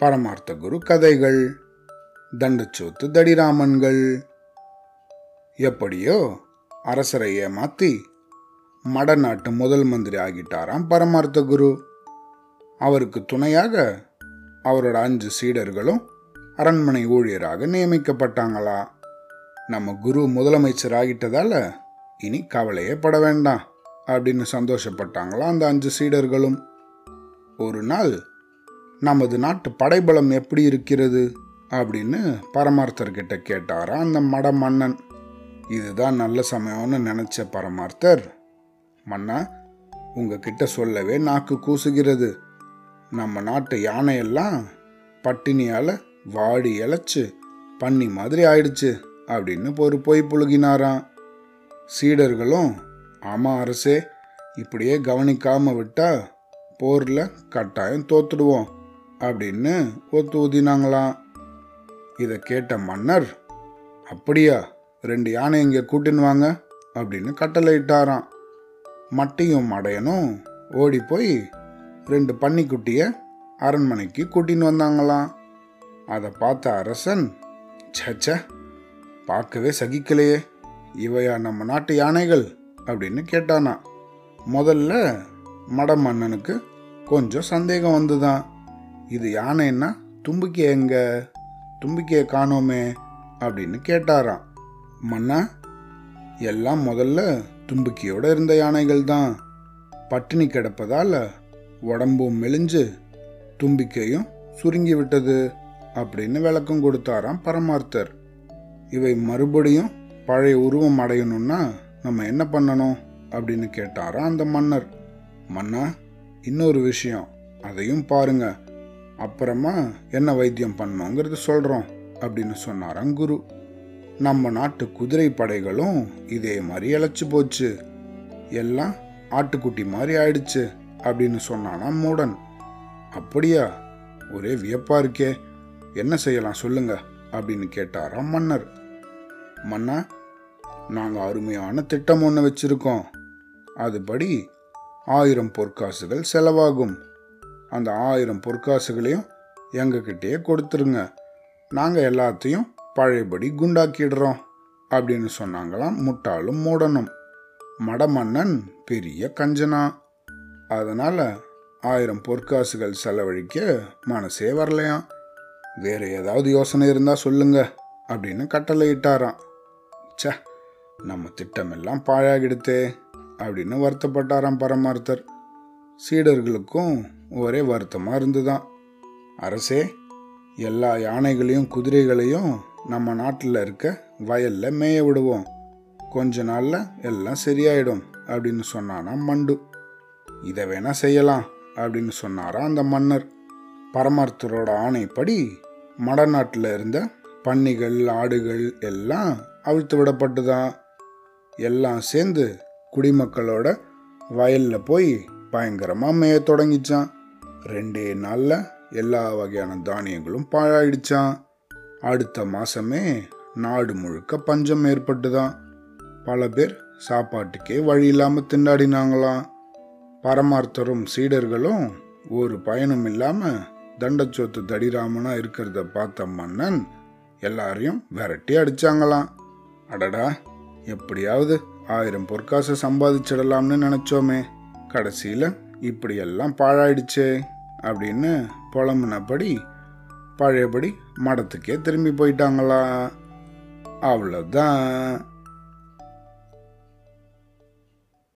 பரமார்த்த குரு கதைகள். தண்டச்சோத்து தடிராமன்கள். எப்படியோ அரசரை ஏமாத்தி மடநாட்டு முதல் மந்திரி ஆகிட்டாராம் பரமார்த்த குரு அவருக்கு துணையாக அவரோட அஞ்சு சீடர்களும் அரண்மனை ஊழியராக நியமிக்கப்பட்டாங்களா. நம்ம குரு முதலமைச்சர் ஆகிட்டதால இனி கவலையே பட வேண்டாம் அப்படின்னு சந்தோஷப்பட்டாங்களா அந்த அஞ்சு சீடர்களும். ஒரு நாள் நமது நாட்டு படைபலம் எப்படி இருக்கிறது? அப்படின்னு பரமார்த்தர்கிட்ட கேட்டாரா அந்த மட மன்னன். இதுதான் நல்ல சமயம்னு நினச்ச பரமார்த்தர். மன்னா உங்ககிட்ட சொல்லவே நாக்கு கூசுகிறது. நம்ம நாட்டு யானையெல்லாம் பட்டினியால் வாடி இழைச்சி பண்ணி மாதிரி ஆயிடுச்சு அப்படின்னு ஒரு பொய் புழுகினாராம். சீடர்களும் ஆமாம் அரசே இப்படியே கவனிக்காமல் விட்டால் போரில் கட்டாயம் தோத்துடுவோம். அப்படின்னு ஒத்து ஊதினாங்களாம். இதை கேட்ட மன்னர் அப்படியா ரெண்டு யானை இங்கே கூட்டின்னு வாங்க அப்படின்னு கட்டளையிட்டாராம். மட்டையும் மடையனும் ஓடி போய் ரெண்டு பன்னிக்குட்டிய அரண்மனைக்கு கூட்டின்னு வந்தாங்களாம். அதை பார்த்த அரசன் சச்ச பார்க்கவே சகிக்கலையே இவையா நம்ம நாட்டு யானைகள்? அப்படின்னு கேட்டானா முதல்ல மட மன்னனுக்கு கொஞ்சம் சந்தேகம் வந்துதான். இது யானைன்னா தும்பிக்கை எங்க? தும்பிக்கையை காணோமே அப்படின்னு கேட்டாராம். மன்னா எல்லாம் முதல்ல தும்பிக்கையோடு இருந்த யானைகள் தான். பட்டினி கிடப்பதால் உடம்பும் மெலிஞ்சு தும்பிக்கையும் சுருங்கி விட்டது அப்படின்னு விளக்கம் கொடுத்தாராம் பரமார்த்தர். இவை மறுபடியும் பழைய உருவம் அடையணும்னா நம்ம என்ன பண்ணணும்? அப்படின்னு கேட்டாராம் அந்த மன்னர். மன்னா இன்னொரு விஷயம். அதையும் பாருங்கள் அப்புறமா என்ன வைத்தியம் பண்ணோங்கிறது சொல்கிறோம் அப்படின்னு சொன்னாராம் குரு. நம்ம நாட்டு குதிரை படைகளும் இதே மாதிரி இழைச்சி போச்சு. எல்லாம் ஆட்டுக்குட்டி மாதிரி ஆயிடுச்சு அப்படின்னு சொன்னானா மூடன். அப்படியா? ஒரே வியப்பா இருக்கே. என்ன செய்யலாம் சொல்லுங்க அப்படின்னு கேட்டாராம் மன்னர். மன்னா நாங்கள் அருமையான திட்டம் ஒன்று வச்சிருக்கோம். அதுபடி ஆயிரம் பொற்காசுகள் செலவாகும். அந்த ஆயிரம் பொற்காசுகளையும் எங்ககிட்டயே கொடுத்துருங்க. நாங்கள் எல்லாத்தையும் பழையபடி குண்டாக்கிடுறோம் அப்படின்னு சொன்னாங்களாம் முட்டாளும் மூடனும். மடமன்னன் பெரிய கஞ்சனா. அதனால் ஆயிரம் பொற்காசுகள் செலவழிக்க மனசே வரலையாம். வேற ஏதாவது யோசனை இருந்தா சொல்லுங்க அப்படின்னு கட்டளையிட்டாராம். ச நம்ம திட்டமெல்லாம் பாழாகிடுத்தே அப்படின்னு வருத்தப்பட்டாராம் பரமார்த்தர். சீடர்களுக்கும் ஒரே வருத்தமாக இருந்துதான். அரசே எல்லா யானைகளையும் குதிரைகளையும் நம்ம நாட்டில் இருக்க வயல்ல மேய விடுவோம். கொஞ்ச நாள்ல எல்லாம் சரியாயிடும் அப்படின்னு சொன்னானா மண்டு. இதை வேணா செய்யலாம் அப்படின்னு சொன்னாரா அந்த மன்னர். பரமார்த்தரோட ஆணைப்படி மடநாட்டில் இருந்த பன்னிகள் ஆடுகள் எல்லாம் அவிழ்த்து விடப்பட்டுதான். எல்லாம் சேர்ந்து குடிமக்களோட வயல்ல போய் பயங்கரமாக மேய தொடங்கிச்சான். ரெண்டே நாளில் எல்லா வகையான தானியங்களும் பாழாயிடுச்சான் அடுத்த மாதமே நாடு முழுக்க பஞ்சம் ஏற்பட்டுதான் பல பேர் சாப்பாட்டுக்கே வழி இல்லாமல் திண்டாடினாங்களாம். பரமார்த்தரும் சீடர்களும் ஒரு பயனும் இல்லாமல் தண்டச்சோத்து தடிராமனா இருக்கிறத பார்த்த மன்னன் எல்லாரையும் விரட்டி அடிச்சாங்களாம். அடடா எப்படியாவது ஆயிரம் பொற்காசை சம்பாதிச்சிடலாம்னு நினைச்சோமே. கடைசியில் இப்படியெல்லாம் பாழாயிடுச்சே அப்படின்னு புலம்புனபடி பழையபடி மடத்துக்கே திரும்பி போயிட்டாங்களா? அவ்வளோதான்